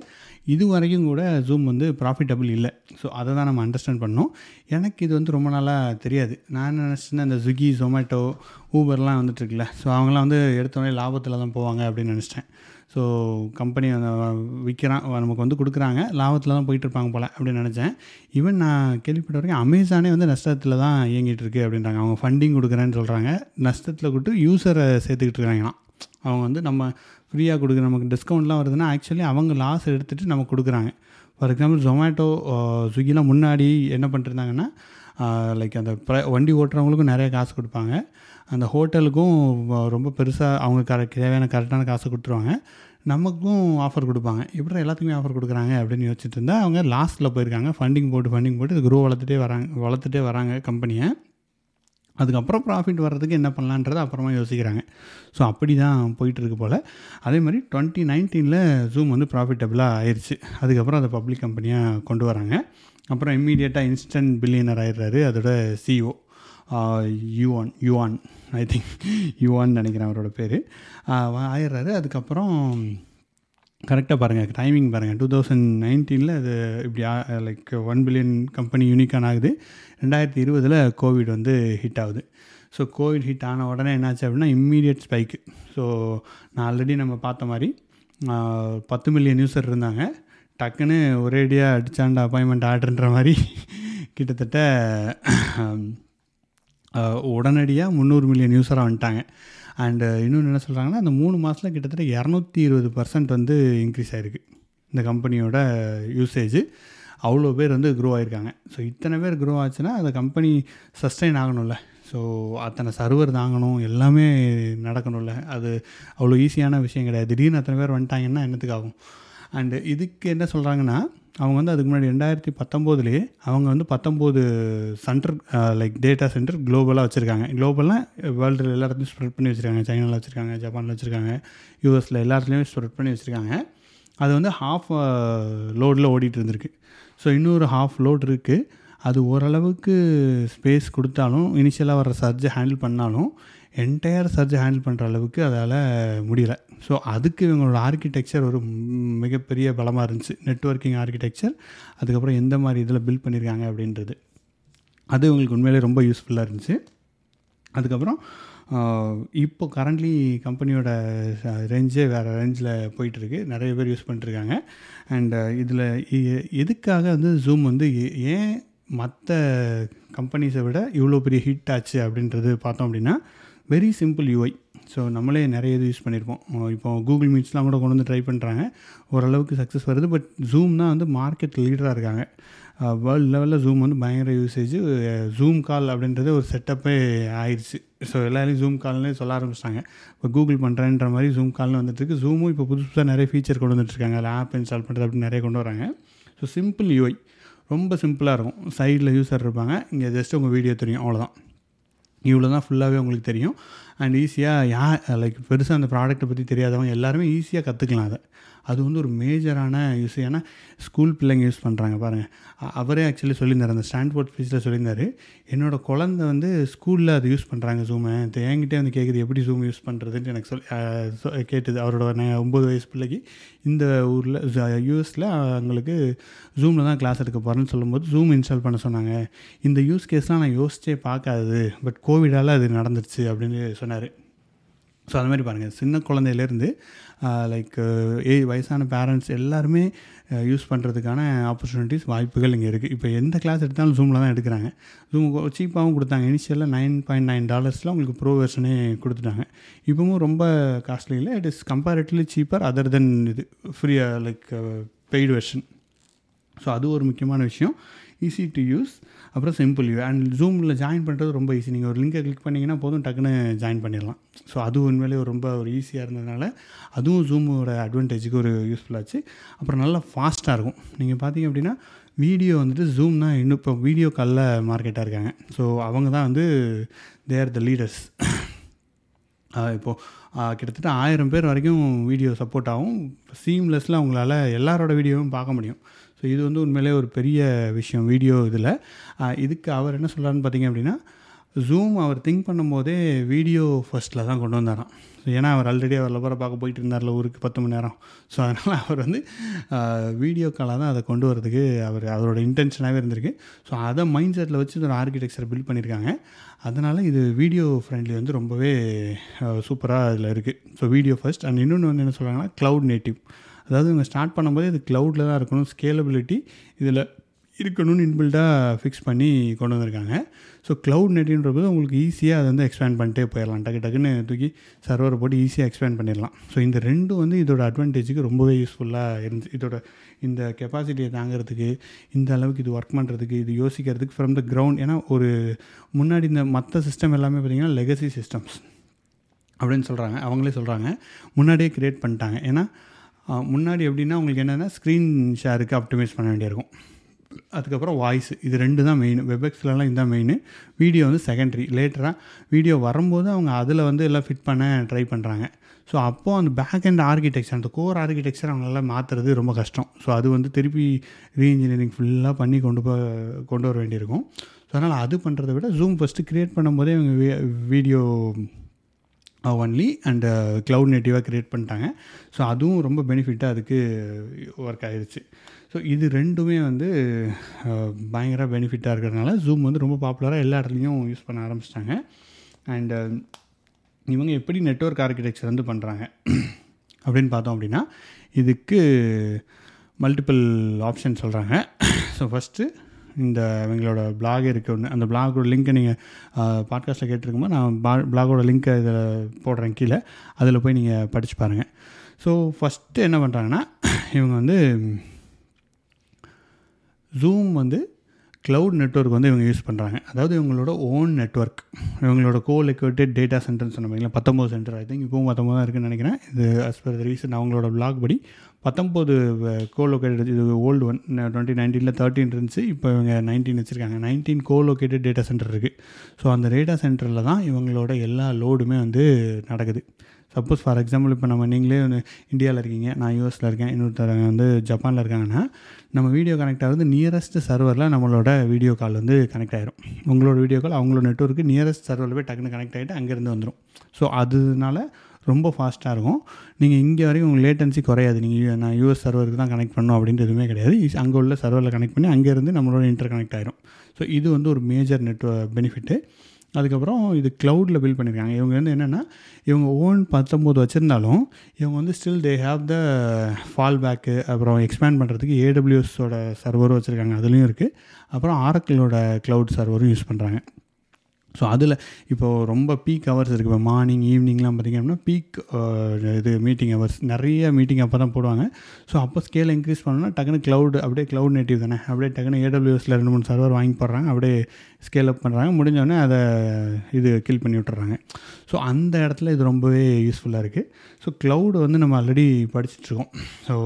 இது வரைக்கும் கூட ஜூம் வந்து ப்ராஃபிட்டபிள் இல்லை. ஸோ அதை தான் நம்ம அண்டர்ஸ்டாண்ட் பண்ணோம். எனக்கு இது வந்து ரொம்ப நாளாக தெரியாது. நான் நினச்சிட்டேன் இந்த ஸ்விக்கி ஜொமேட்டோ ஊபர்லாம் வந்துட்டுருக்குல்ல ஸோ அவங்களாம் வந்து எடுத்தோடனே லாபத்தில் தான் போவாங்க அப்படின்னு நினச்சிட்டேன். ஸோ கம்பெனி விற்கிறான் நமக்கு வந்து கொடுக்குறாங்க. லாபத்தில் தான் போயிட்டுருப்பாங்க போல் அப்படின்னு நினச்சேன். ஈவன் நான் கேள்விப்பட்ட வரைக்கும் அமேசானே வந்து நஷ்டத்தில் தான் இயங்கிட்டு இருக்கு அப்படின்றாங்க. அவங்க ஃபண்டிங் கொடுக்குறேன்னு சொல்கிறாங்க நஷ்டத்தில் கொடுத்து யூஸரை சேர்த்துக்கிட்டு இருக்காங்களாம். அவங்க வந்து நம்ம ஃப்ரீயாக கொடுக்குற நமக்கு டிஸ்கவுண்ட்லாம் வருதுன்னா ஆக்சுவலி அவங்க லாஸ் எடுத்துகிட்டு நமக்கு கொடுக்குறாங்க. ஃபார் எக்ஸாம்பிள் ஜொமேட்டோ ஸ்விக்கிலாம் முன்னாடி என்ன பண்ணிருந்தாங்கன்னா லைக் அந்த ப்ர வண்டி ஓட்டுறவங்களுக்கும் நிறைய காசு கொடுப்பாங்க. அந்த ஹோட்டலுக்கும் ரொம்ப பெருசாக அவங்க கரெக்ட் தேவையான கரெக்டான காசு கொடுத்துருவாங்க. நமக்கும் ஆஃபர் கொடுப்பாங்க. இப்படி எல்லாத்துக்குமே ஆஃபர் கொடுக்குறாங்க அப்படின்னு யோசிச்சுட்டு இருந்தால் அவங்க லாஸ்ட்டில் போயிருக்காங்க. ஃபண்டிங் போட்டு ஃபண்டிங் போட்டு இது க்ரோ வளர்த்துட்டே வராங்க வளர்த்துட்டே வராங்க கம்பெனியை அதுக்கப்புறம் ப்ராஃபிட் வர்றதுக்கு என்ன பண்ணலான்றதை அப்புறமா யோசிக்கிறாங்க. ஸோ அப்படி தான் போயிட்டுருக்கு போல். அதே மாதிரி டுவெண்ட்டி நைன்டீனில் ஜூம் வந்து ப்ராஃபிட்டபிளாக ஆயிடுச்சு அதுக்கப்புறம் அதை பப்ளிக் கம்பெனியாக கொண்டு வராங்க. அப்புறம் இம்மீடியட்டாக இன்ஸ்டன்ட் பில்லியனர் ஆயிடுறாரு அதோட CEO Yuan Yuan I think Yuan நினைக்கிறேன் அவரோட பேர். ஆயிடுறாரு. அதுக்கப்புறம் கரெக்டாக பாருங்கள் டைமிங் பாருங்கள் டூ தௌசண்ட் நைன்டீனில் அது இப்படி like one billion company unicorn ஆகுது. ரெண்டாயிரத்தி இருபதில் கோவிட் வந்து ஹிட் ஆகுது. ஸோ கோவிட் ஹிட் ஆன உடனே என்னாச்சு அப்படின்னா இம்மீடியட் ஸ்பைக்கு ஸோ நான் ஆல்ரெடி நம்ம பார்த்த மாதிரி பத்து மில்லியன் யூசர் இருந்தாங்க. டக்குன்னு ஒரேடியாக அடிச்சாண்ட அப்பாயின்மெண்ட் ஆர்டர்ன்ற மாதிரி கிட்டத்தட்ட உடனடியாக முந்நூறு மில்லியன் யூஸராக வந்துட்டாங்க. அண்டு இன்னொன்று என்ன சொல்கிறாங்கன்னா அந்த மூணு மாதத்தில் கிட்டத்தட்ட இரநூத்தி இருபது பர்சன்ட் வந்து இன்க்ரீஸ் ஆகிருக்கு இந்த கம்பெனியோட யூசேஜ் அவ்வளோ பேர் வந்து க்ரோ ஆகிருக்காங்க ஸோ இத்தனை பேர் க்ரோ ஆச்சுன்னா அந்த கம்பெனி சஸ்டைன் ஆகணும்ல. ஸோ அத்தனை சர்வர் தாங்கணும் எல்லாமே நடக்கணும்ல. அது அவ்வளோ ஈஸியான விஷயம் கிடையாது. திடீர்னு அத்தனை பேர் வந்துட்டாங்கன்னா என்னத்துக்காகும் அண்டு இதுக்கு என்ன சொல்கிறாங்கன்னா அவங்க வந்து அதுக்கு முன்னாடி ரெண்டாயிரத்தி பத்தொம்போதுலேயே அவங்க வந்து பத்தொம்போது சென்டர் லைக் டேட்டா சென்டர் குளோபலாக வச்சுருக்காங்க. குளோபலாக வேர்ல்டில் எல்லா இடத்துலையும் ஸ்ப்ரெட் பண்ணி வச்சுருக்காங்க. சைனாவில் வச்சுருக்காங்க ஜப்பானில் வச்சுருக்காங்க யூஎஸில் எல்லா இடத்துலையுமே ஸ்ப்ரெட் பண்ணி வச்சுருக்காங்க. அது வந்து ஹாஃப் லோடில் ஓடிட்டு இருந்திருக்கு. ஸோ இன்னொரு ஹாஃப் லோட் இருக்குது அது ஓரளவுக்கு ஸ்பேஸ் கொடுத்தாலும் இனிஷியலாக வர சர்ஜை ஹேண்டில் பண்ணாலும் என்டையர் சர்ஜை ஹேண்டில் பண்ணுற அளவுக்கு அதால் முடியல. ஸோ அதுக்கு இவங்களோட ஆர்கிடெக்சர் ஒரு மிகப்பெரிய பலமாக இருந்துச்சு. நெட்வொர்க்கிங் ஆர்கிடெக்சர் அதுக்கப்புறம் எந்த மாதிரி இதில் பில்ட் பண்ணியிருக்காங்க அப்படின்றது. அது இவங்களுக்கு உண்மையிலே ரொம்ப யூஸ்ஃபுல்லாக இருந்துச்சு. அதுக்கப்புறம் இப்போ கரண்ட்லி கம்பெனியோட ரேஞ்சே வேறு ரேஞ்சில் போயிட்டுருக்கு. நிறைய பேர் யூஸ் பண்ணிட்டுருக்காங்க. அண்ட் இதில் எதுக்காக வந்து ஜூம் வந்து ஏ- ஏன் மற்ற கம்பெனிஸை விட இவ்வளோ பெரிய ஹிட் ஆச்சு அப்படின்றது பார்த்தோம் அப்படின்னா வெரி சிம்பிள் யூஐ ஸோ நம்மளே நிறைய இது யூஸ் பண்ணியிருப்போம் இப்போ கூகுள் மீட்ஸ்லாம் கூட கொண்டு வந்து ட்ரை பண்ணுறாங்க ஓரளவுக்கு சக்ஸஸ் வருது. பட் ஜூம் தான் வந்து மார்க்கெட் லீடராக இருக்காங்க. வேர்ல்டு லெவலில் ஜூம் வந்து பயங்கர யூசேஜ் ஜூம் கால் அப்படின்றது ஒரு செட்டப்பே ஆயிடுச்சு ஸோ எல்லாரையும் ஜூம் கால்னே சொல்ல ஆரம்பிச்சிட்டாங்க. இப்போ கூகுள் பண்ணுறேன்ற மாதிரி ஜூம் கால்னு வந்துட்டுருக்கு ஜூமும் இப்போ புதுசு புதுசாக நிறைய ஃபீச்சர் கொண்டு வந்துட்டுருக்காங்க அதில் ஆப் இன்ஸ்டால் பண்ணுறது அப்படின்னு நிறைய கொண்டு வராங்க. ஸோ சிம்பிள் யூஐ ரொம்ப சிம்பிளாக இருக்கும். சைடில் யூஸர் இருப்பாங்க. இங்கே ஜஸ்ட் உங்கள் வீடியோ தெரியும். அவ்வளோதான் இவ்வளோ தான் ஃபுல்லாகவே உங்களுக்கு தெரியும். அண்ட் ஈஸியாக யா லைக் பெருசாக அந்த ப்ராடக்ட்டை பற்றி தெரியாதவங்க எல்லாருமே ஈஸியாக கற்றுக்கலாம் அதை. அது வந்து ஒரு மேஜரான யூஸ் ஏன்னா ஸ்கூல் பிள்ளைங்க யூஸ் பண்ணுறாங்க பாருங்கள் அவரே ஆக்சுவலி சொல்லியிருந்தார் அந்த ஸ்டாண்ட்போர்ட் ஸ்பீச்சில் சொல்லியிருந்தார் என்னோடய குழந்த வந்து ஸ்கூலில் அது யூஸ் பண்ணுறாங்க ஜூமை என்கிட்டே வந்து கேட்குது எப்படி ஜூம் யூஸ் பண்ணுறதுன்னு எனக்கு சொல் கேட்டது. அவரோட ஒம்பது வயசு பிள்ளைக்கு இந்த ஊரில் யூஎஸில் அவங்களுக்கு ஜூமில் தான் கிளாஸ் எடுக்க போகிறேன்னு சொல்லும்போது ஜூம் இன்ஸ்டால் பண்ண சொன்னாங்க. இந்த யூஸ் கேஸ்லாம் நான் யோசிச்சே பார்க்காது பட் கோவிடால் அது நடந்துருச்சு அப்படின்னு சொன்னார். ஸோ அது மாதிரி பாருங்கள் சின்ன குழந்தையிலேருந்து லைக் ஏ வயசான பேரண்ட்ஸ் எல்லாருமே யூஸ் பண்ணுறதுக்கான ஆப்பர்ச்சுனிட்டிஸ் வாய்ப்புகள் இங்கே இருக்குது இப்போ எந்த கிளாஸ் எடுத்தாலும் ஜூமில் தான் எடுக்கிறாங்க. ஜூம் சீப்பாகவும் கொடுத்தாங்க. இனிஷியலாக நைன் பாயிண்ட் நைன் டாலர்ஸில் உங்களுக்கு ப்ரோ வெர்ஷனே கொடுத்துட்டாங்க. இப்போவும் ரொம்ப காஸ்ட்லி இல்லை. It is comparatively cheaper other than இது ஃப்ரீயாக லைக் பெய்டு வெர்ஷன் ஸோ அது ஒரு முக்கியமான விஷயம். ஈஸி டு யூஸ் அப்புறம் சிம்பிள் யூ அண்ட் ஜூமில் ஜாயின் பண்ணுறது ரொம்ப ஈஸி நீங்கள் ஒரு லிங்கை கிளிக் பண்ணிங்கன்னா போதும் டக்குன்னு ஜாயின் பண்ணிடலாம். ஸோ அது உண்மையிலே ஒரு ரொம்ப ஒரு ஈஸியாக இருந்ததுனால அதுவும் ஜூமோட அட்வான்டேஜுக்கு ஒரு யூஸ்ஃபுல்லாச்சு அப்புறம் நல்லா ஃபாஸ்ட்டாக இருக்கும். நீங்கள் பார்த்தீங்க அப்படின்னா வீடியோ வந்துட்டு ஜூம் தான் இன்னும் இப்போ வீடியோ காலில் மார்க்கெட்டாக இருக்காங்க. ஸோ அவங்க தான் வந்து தேர் த லீடர்ஸ் இப்போது கிட்டத்தட்ட ஆயிரம் பேர் வரைக்கும் வீடியோ சப்போர்ட் ஆகும். சீம்லெஸ்ஸில் அவங்களால எல்லாரோட வீடியோவும் பார்க்க முடியும். ஸோ இது வந்து உண்மையிலே ஒரு பெரிய விஷயம் வீடியோ இதில். இதுக்கு அவர் என்ன சொல்கிறாருன்னு பார்த்தீங்க அப்படின்னா ஜூம் அவர் திங்க் பண்ணும்போதே வீடியோ ஃபர்ஸ்ட்டில் தான் கொண்டு வந்தாராம். ஸோ ஏன்னா அவர் ஆல்ரெடி அவர் லவரை பார்க்க போயிட்டு இருந்தார்ல ஊருக்கு பத்து மணி நேரம். ஸோ அதனால் அவர் வந்து வீடியோ காலாக தான் அதை கொண்டு வரதுக்கு அவர் அவரோட இன்டென்ஷனாகவே இருந்திருக்கு. ஸோ அதை மைண்ட் செட்டில் வச்சு ஒரு ஆர்கிடெக்சரை பில்ட் பண்ணியிருக்காங்க. அதனால் இது வீடியோ ஃப்ரெண்ட்லி வந்து ரொம்பவே சூப்பராக இதில் இருக்குது ஸோ வீடியோ ஃபர்ஸ்ட் அண்ட் இன்னொன்று வந்து என்ன சொல்கிறாங்கன்னா க்ளவுட் நேட்டிவ் அதாவது இவங்க ஸ்டார்ட் பண்ணும்போது இது க்ளவுடில் தான் இருக்கணும் ஸ்கேலபிலிட்டி இதில் இருக்கணும்னு இன்பில்டாக ஃபிக்ஸ் பண்ணி கொண்டு வந்திருக்காங்க. ஸோ க்ளவுட் நெட்டுன்றது உங்களுக்கு ஈஸியாக அதை வந்து எக்ஸ்பேண்ட் பண்ணிட்டே போயிடலாம். டக்கு டக்குன்னு தூக்கி சர்வரை போட்டு ஈஸியாக எக்ஸ்பேண்ட் பண்ணிடலாம். ஸோ இந்த ரெண்டும் வந்து இதோட அட்வான்டேஜுக்கு ரொம்பவே யூஸ்ஃபுல்லாக இருந்துச்சு. இதோட இந்த கெப்பாசிட்டியை தாங்கிறதுக்கு இந்த அளவுக்கு இது ஒர்க் பண்ணுறதுக்கு இது யோசிக்கிறதுக்கு ஃப்ரம் த கிரவுண்ட் ஏன்னா ஒரு முன்னாடி இந்த மற்ற சிஸ்டம் எல்லாமே பார்த்திங்கன்னா லெகசி சிஸ்டம்ஸ் அப்படின்னு சொல்கிறாங்க அவங்களே சொல்கிறாங்க முன்னாடியே க்ரியேட் பண்ணிட்டாங்க. ஏன்னா முன்னாடி எப்படின்னா உங்களுக்கு என்னென்னா ஸ்க்ரீன் ஷேருக்கு ஆப்டிமைஸ் பண்ண வேண்டியிருக்கும். அதுக்கப்புறம் வாய்ஸ் இது ரெண்டு தான் மெயின் வெப்எக்ஸ்லலாம் இதுதான் மெயின் வீடியோ வந்து செகண்டரி லேட்டராக வீடியோ வரும்போது அவங்க அதில் வந்து எல்லாம் ஃபிட் பண்ண ட்ரை பண்ணுறாங்க ஸோ அப்போது அந்த பேக் அண்ட் ஆர்கிடெக்சர் அந்த கோர் ஆர்கிடெக்சர் அவங்களால மாற்றுறது ரொம்ப கஷ்டம். ஸோ அது வந்து திருப்பி ரீஇன்ஜினியரிங் ஃபுல்லாக பண்ணி கொண்டு போ கொண்டு வர வேண்டியிருக்கும். ஸோ அதனால் அது பண்ணுறத விட ஜூம் ஃபஸ்ட்டு க்ரியேட் பண்ணும்போதே இவங்க வீடியோ ஒன்லி அண்டு க்ளவுட் நேட்டிவாக க்ரியேட் பண்ணிட்டாங்க. ஸோ அதுவும் ரொம்ப பெனிஃபிட்டாக அதுக்கு ஒர்க் ஆகிடுச்சு ஸோ இது ரெண்டுமே வந்து பயங்கர பெனிஃபிட்டாக இருக்கிறதுனால ஜூம் வந்து ரொம்ப பாப்புலராக எல்லா இடத்துலையும் யூஸ் பண்ண ஆரம்பிச்சிட்டாங்க. அண்டு இவங்க எப்படி நெட்ஒர்க் ஆர்கிடெக்சர் வந்து பண்ணுறாங்க அப்படின்னு பார்த்தோம் அப்படின்னா இதுக்கு மல்டிபிள் ஆப்ஷன் சொல்கிறாங்க ஸோ ஃபஸ்ட்டு இந்த இவங்களோட பிளாக் இருக்குது ஒன்று அந்த பிளாகோட லிங்க்கை நீங்கள் பாட்காஸ்ட்டில் கேட்டிருக்கும்போது நான் பா பிளாகோட லிங்க்கை இதில் போடுறேன் கீழே. அதில் போய் நீங்கள் படித்து பாருங்கள் ஸோ ஃபஸ்ட்டு என்ன பண்ணுறாங்கன்னா இவங்க வந்து ஜூம் வந்து க்ளவுட் நெட்ஒர்க் வந்து இவங்க யூஸ் பண்ணுறாங்க அதாவது இவங்களோட ஓன் நெட்ஒர்க் இவங்களோட கோ லொக்கேட்டட் டேட்டா சென்டர்னு சொன்னீங்களா பத்தொம்போது சென்டர் ஐ திங்க் இப்போவும் பத்தொம்போது தான் இருக்குன்னு நினைக்கிறேன். இது அஸ் பர் த ரீசன் அவங்களோட பிளாக் படி. பத்தொம்போது கோ லொக்கேட்டட் இது ஓல்டு ஒன் டுவெண்ட்டி நைன்டீனில் தேர்ட்டின் இருந்துச்சு. இப்போ இவங்க நைன்டீன் வச்சுருக்காங்க. Nineteen co located data centre இருக்குது ஸோ அந்த டேட்டா சென்டரில் தான் இவங்களோட எல்லா லோடுமே வந்து நடக்குது. சப்போஸ் ஃபார் எக்ஸாம்பிள் இப்போ நம்ம நீங்களே வந்து இந்தியாவில் இருக்கீங்க நான் யூஎஸில் இருக்கேன் இன்னொருத்தர் வந்து ஜப்பானில் இருக்காங்கன்னா நம்ம வீடியோ கனெக்ட் ஆகிறது நியரஸ்ட் சர்வரில் நம்மளோட வீடியோ கால் வந்து கனெக்ட் ஆகிரும் உங்களோட வீடியோ கால் அவங்களோட நெட்ஒர்க்கு நியரஸ்ட் சர்வரில் போய் டக்குன்னு கனெக்ட் ஆகிட்டு அங்கேருந்து வந்துடும் ஸோ அதனால ரொம்ப ஃபாஸ்ட்டாக இருக்கும். நீங்கள் இங்கே வரைக்கும் உங்கள் லேட்டன்சி குறையாது. நீங்கள் நான் யூஎஸ் சர்வருக்கு தான் கனெக்ட் பண்ணணும் அப்படின்றது எதுவுமே கிடையாது. அங்கே உள்ள சர்வரில் கனெக்ட் பண்ணி அங்கேருந்து நம்மளோட இன்டர் கனெக்ட் ஆகிரும் ஸோ இது வந்து ஒரு மேஜர் நெட்ஒர்க் பெனிஃபிட்டு அதுக்கப்புறம் இது க்ளவுடில் பில்ட் பண்ணியிருக்காங்க இவங்க வந்து என்னென்னா இவங்க ஓன் பத்தொம்போது வச்சுருந்தாலும் இவங்க வந்து still they have the fall back அப்புறம் எக்ஸ்பேண்ட் பண்ணுறதுக்கு ஏடபிள்யூஎஸோட சர்வரும் வச்சுருக்காங்க. அதுலேயும் இருக்குது அப்புறம் ஆரக்கிளோட க்ளவுட் சர்வரும் யூஸ் பண்ணுறாங்க ஸோ அதில் இப்போது ரொம்ப பீக் ஹவர்ஸ் இருக்குது இப்போ மார்னிங் ஈவினிங்லாம் பார்த்திங்க அப்படின்னா பீக் இது மீட்டிங் ஹவர்ஸ் நிறைய மீட்டிங் அப்போ தான் போடுவாங்க. ஸோ அப்போ ஸ்கேல் இன்க்ரீஸ் பண்ணோன்னா டக்குனு க்ளவுட் அப்படியே க்ளவுட் நேட்டிவ் தானே. அப்படியே டக்குனு ஏடபிள்யூஎஸில் ரெண்டு மூணு சர்வர் வாங்கி போடுறாங்க. அப்படியே ஸ்கேல் அப் பண்ணுறாங்க முடிஞ்சோடனே அதை இது கில் பண்ணி விட்டுறாங்க. ஸோ அந்த இடத்துல இது ரொம்பவே யூஸ்ஃபுல்லாக இருக்குது ஸோ க்ளவுடு வந்து நம்ம ஆல்ரெடி படிச்சுட்ருக்கோம் ஸோ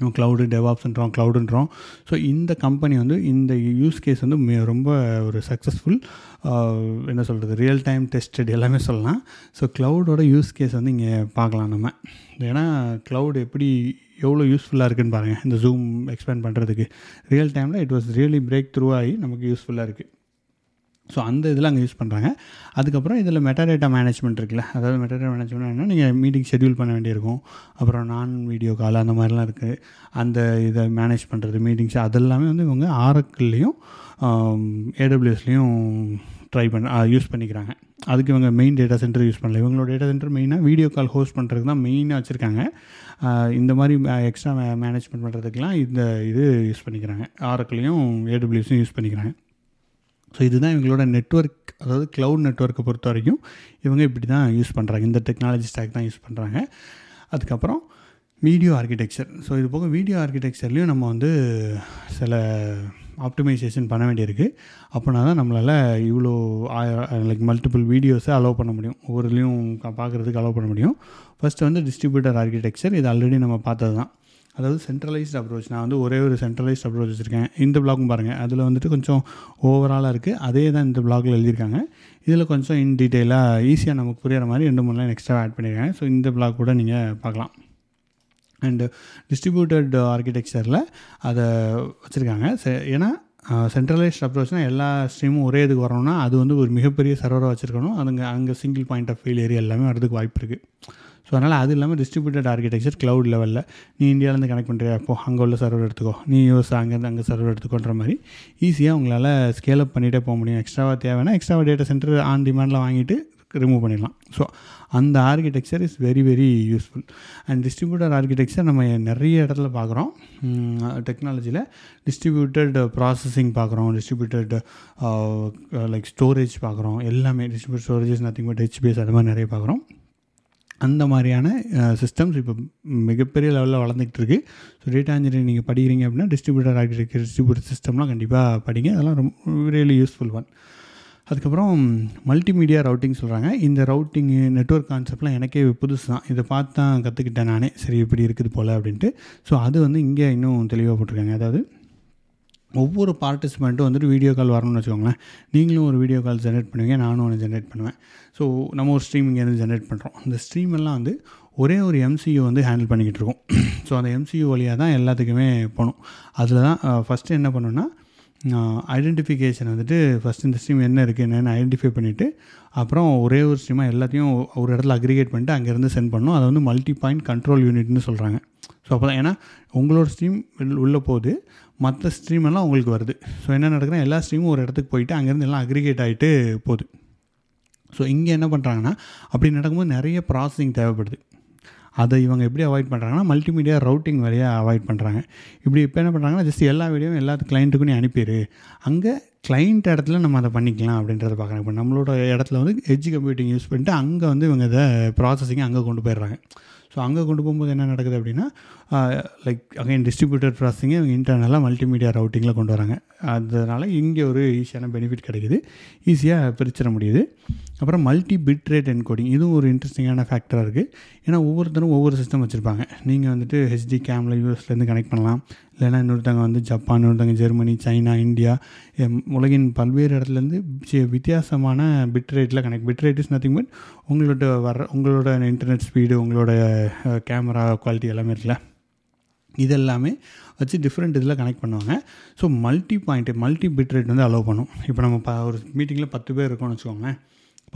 க்ளவுடு டெவாப்ஸ்ன்றோம் க்ளவுடுன்றோம் ஸோ இந்த கம்பெனி வந்து இந்த யூஸ் கேஸ் வந்து ரொம்ப ஒரு சக்ஸஸ்ஃபுல் என்ன சொல்கிறது ரியல் டைம் டெஸ்டட் எல்லாமே சொல்லலாம். ஸோ க்ளவுடோட யூஸ் கேஸ் வந்து இங்கே பார்க்கலாம் நம்ம. ஏன்னா க்ளவுட் எப்படி எவ்வளோ யூஸ்ஃபுல்லாக இருக்குதுன்னு பாருங்கள் இந்த ஜூம் எக்ஸ்பேண்ட் பண்ணுறதுக்கு ரியல் டைமில் it was really breakthrough ஆகி நமக்கு யூஸ்ஃபுல்லாக இருக்குது ஸோ அந்த இதில் அங்கே யூஸ் பண்ணுறாங்க அதுக்கப்புறம் இதில் மெட்டாடேட்டா மேனேஜ்மெண்ட் இருக்குல்ல. அதாவது மெட்டாடேட்டா மேனேஜ்மெண்ட் என்ன நீங்கள் மீட்டிங் ஷெட்யூல் பண்ண வேண்டியிருக்கும். அப்புறம் நான் வீடியோ கால் அந்த மாதிரிலாம் இருக்குது அந்த இதை மேனேஜ் பண்ணுறது மீட்டிங்ஸ் அதெல்லாமே வந்து இவங்க ஆரக்கிள்லேயும் ஏடபிள்யூஎஸ்லேயும் ட்ரை பண்ண யூஸ் பண்ணிக்கிறாங்க. அதுக்கு இவங்க மெயின் டேட்டா சென்டர் யூஸ் பண்ணல. இவங்களோட டேட்டா சென்டர் மெயினாக வீடியோ கால் ஹோஸ்ட் பண்ணுறதுக்கு தான் மெயினாக வச்சுருக்காங்க. இந்த மாதிரி எக்ஸ்ட்ரா மேனேஜ்மெண்ட் பண்ணுறதுக்கெலாம் இந்த இது யூஸ் பண்ணிக்கிறாங்க. ஆரக்கிளையும் ஏடபிள்யூஸும் யூஸ் பண்ணிக்கிறாங்க. ஸோ இதுதான் இவங்களோட நெட்வொர்க் அதாவது க்ளவுட் நெட்வொர்க்கை பொறுத்த வரைக்கும் இவங்க இப்படி தான் யூஸ் பண்ணுறாங்க இந்த டெக்னாலஜி ஸ்டாக் தான் யூஸ் பண்ணுறாங்க அதுக்கப்புறம் வீடியோ ஆர்கிடெக்சர் ஸோ இது போக வீடியோ ஆர்கிடெக்சர்லேயும் நம்ம வந்து சில ஆப்டிமைசேஷன் பண்ண வேண்டியிருக்கு. அப்படின்னா தான் நம்மளால் இவ்வளோ லைக் மல்டிபிள் வீடியோஸை அலோவ் பண்ண முடியும். ஒவ்வொருலையும் பார்க்குறதுக்கு அலோவ் பண்ண முடியும். ஃபஸ்ட்டு வந்து டிஸ்ட்ரிபியூட்டர் ஆர்கிடெக்சர் இது ஆல்ரெடி நம்ம பார்த்தது தான் அதாவது சென்ட்ரலைஸ்ட் அப்ரோச் நான் வந்து ஒரே ஒரு சென்ட்ரலைஸ்ட் அப்ரோச் வச்சுருக்கேன். இந்த பிளாகும் பாருங்கள் அதில் வந்துட்டு கொஞ்சம் ஓவராலாக இருக்குது அதே தான் இந்த பிளாகில் எழுதியிருக்காங்க. இதில் கொஞ்சம் இன் டீட்டெயிலாக ஈஸியாக நமக்கு புரியிற மாதிரி ரெண்டு மூணு லைன் எக்ஸ்ட்ரா ஆட் பண்ணியிருக்காங்க ஸோ இந்த பிளாக் கூட நீங்கள் பார்க்கலாம். அண்டு டிஸ்ட்ரிபியூட்டட் ஆர்கிடெக்சரில் அதை வச்சுருக்காங்க. செ- ஏன்னா சென்ட்ரலைஸ்ட் அப்ரோச்னால் எல்லா ஸ்ட்ரீமும் ஒரே இதுக்கு வரணும்னா அது வந்து ஒரு மிகப்பெரிய சர்வராக வச்சுருக்கணும். அதுங்க அங்கே சிங்கிள் பாயிண்ட் ஆஃப் ஃபெயிலியர் எல்லாமே வரதுக்கு வாய்ப்பு இருக்குது ஸோ அதனால் அது இல்லாமல் டிஸ்ட்ரிபியூட்டட் ஆர்கிடெக்சர் க்ளவுட் லெவலில் நீ இந்தியாவிலேருந்து கனெக்ட் பண்ணுறியா அப்போ அங்கே உள்ள சர்வர் எடுத்துக்கோ. நீ யூஸ் அங்கேருந்து அங்கே சர்வர் எடுத்துக்கோன்ற மாதிரி ஈஸியாக உங்களால் ஸ்கேல் அப் பண்ணிகிட்டே போக முடியும். எக்ஸ்ட்ராவாக தேவைன்னா எக்ஸ்ட்ராவா டேட்டா சென்டர் ஆன் டிமாண்டில் வாங்கிட்டு ரிமூவ் பண்ணிடலாம். ஸோ அந்த architecture is very very useful and distributor architecture நம்ம நிறைய இடத்துல பார்க்குறோம் டெக்னாலஜியில் டிஸ்ட்ரிபியூட்டட் ப்ராசஸிங் பார்க்குறோம் டிஸ்ட்ரிபியூட்டட் லைக் ஸ்டோரேஜ் பார்க்குறோம் எல்லாமே distribute storages nothing but HPS அது மாதிரி நிறைய பார்க்குறோம் அந்த மாதிரியான சிஸ்டம்ஸ் இப்போ மிகப்பெரிய லெவலில் வளர்ந்துக்கிட்டு இருக்குது ஸோ டேட்டா இன்ஜினியரிங் நீங்கள் படிக்கிறீங்க அப்படின்னா டிஸ்ட்ரிபியூட்டர் ஆகிட்டு டிஸ்ட்ரிபியூட்டர் சிஸ்டம்லாம் கண்டிப்பாக படிங்க. அதெல்லாம் ரொம்ப ரியலி யூஸ்ஃபுல் ஒன் அதுக்கப்புறம் மல்டிமீடியா ரவுட்டிங் சொல்கிறாங்க இந்த ரவுட்டிங்கு நெட்வொர்க் கான்செப்ட்லாம் எனக்கே புதுசு தான் இதை பார்த்து தான் கற்றுக்கிட்டேன் நானே. சரி இப்படி இருக்குது போல் அப்படின்ட்டு. ஸோ அது வந்து இங்கே இன்னும் தெளிவாக போட்டிருக்காங்க. அதாவது ஒவ்வொரு பார்ட்டிசிபெண்ட்டும் வந்துட்டு வீடியோ கால் வரணும்னு வச்சுக்கோங்களேன். நீங்களும் ஒரு வீடியோ கால் ஜென்ரேட் பண்ணுவீங்க. நானும் ஒன்று ஜென்ரேட் பண்ணுவேன். ஸோ நம்ம ஒரு ஸ்ட்ரீம் இங்கேருந்து ஜென்ரேட் பண்ணுறோம் அந்த ஸ்ட்ரீம் எல்லாம் வந்து ஒரே ஒரு எம்சியூ வந்து ஹேண்டில் பண்ணிக்கிட்டு இருக்கோம். ஸோ அந்த எம்சியூ வழியாக தான் எல்லாத்துக்குமே போகணும். அதில் தான் ஃபஸ்ட்டு என்ன பண்ணணும்னா ஐடென்டிஃபிகேஷன் வந்துட்டு ஃபஸ்ட் இந்த ஸ்ட்ரீம் என்ன இருக்குது என்னென்னு ஐடென்டிஃபை பண்ணிவிட்டு அப்புறம் ஒரே ஒரு ஸ்ட்ரீமாக எல்லாத்தையும் ஒரு இடத்துல அக்ரிகேட் பண்ணிட்டு அங்கேருந்து சென்ட் பண்ணணும். அதை வந்து மல்டி பாயிண்ட் கண்ட்ரோல் யூனிட்னு சொல்கிறாங்க ஸோ அப்போ தான் ஏன்னா உங்களோட ஸ்ட்ரீம் உள்ளே போகுது மற்ற ஸ்ட்ரீம் எல்லாம் உங்களுக்கு வருது. ஸோ என்ன நடக்குதுன்னா எல்லா ஸ்ட்ரீமும் ஒரு இடத்துக்கு போயிட்டு அங்கேருந்து எல்லாம் அக்ரிகேட் ஆகிட்டு போகுது. ஸோ இங்கே என்ன பண்ணுறாங்கன்னா அப்படி நடக்கும்போது நிறைய ப்ராசஸிங் தேவைப்படுது. அதை இவங்க எப்படி அவாய்ட் பண்ணுறாங்கன்னா மல்டிமீடியா ரவுட்டிங் வழியாக அவாய்ட் பண்ணுறாங்க இப்படி இப்போ என்ன பண்ணுறாங்கன்னா ஜஸ்ட் எல்லா வீடியோவும் எல்லா கிளைண்ட்டுக்கும் நீ அனுப்பிடு அங்கே கிளைண்ட் இடத்துல நம்ம அதை பண்ணிக்கலாம் அப்படின்றத பார்க்குறாங்க. இப்போ நம்மளோட இடத்துல வந்து எட்ஜ் கம்ப்யூட்டிங் யூஸ் பண்ணிட்டு அங்கே வந்து இவங்க இதை ப்ராசஸிங் அங்கே கொண்டு போயிடுறாங்க. ஸோ அங்கே கொண்டு போகும்போது என்ன நடக்குது அப்படின்னா லைக் அகைன் டிஸ்ட்ரிபியூட்டர் ப்ராசஸிங்கை இவங்க இன்டர்னலாக மல்டிமீடியா ரவுட்டிங்கில் கொண்டு வராங்க. அதனால் இங்கே ஒரு ஈஸியான பெனிஃபிட் கிடைக்குது. ஈஸியாக பிரிச்சிட முடியுது. அப்புறம் மல்டி பிட் ரேட் என்கோடிங் இதுவும் ஒரு இன்ட்ரெஸ்டிங்கான ஃபேக்டராக இருக்குது ஏன்னா ஒவ்வொருத்தரும் ஒவ்வொரு சிஸ்டம் வச்சுருப்பாங்க. நீங்கள் வந்துட்டு ஹெச்டி கேமில் யூஎஸ்லேருந்து கனெக்ட் பண்ணலாம். இல்லைனா இன்னொருத்தவங்க வந்து ஜப்பான் இன்னொருத்தவங்க ஜெர்மனி சைனா இந்தியா உலகின் பல்வேறு இடத்துலேருந்து வித்தியாசமான பிட் ரேட்டில் connect bit rate is nothing but உங்களோட வர உங்களோட இன்டர்நெட் ஸ்பீடு உங்களோட கேமரா குவாலிட்டி எல்லாமே இருக்குல்ல? இதெல்லாமே வச்சு டிஃப்ரெண்ட் இதில் கனெக்ட் பண்ணுவாங்க. So multi point multi bit rate வந்து அலோவ் பண்ணும். இப்போ நம்ம ப ஒரு மீட்டிங்கில் பத்து பேர் இருக்கோம்னு வச்சுக்கோங்களேன்.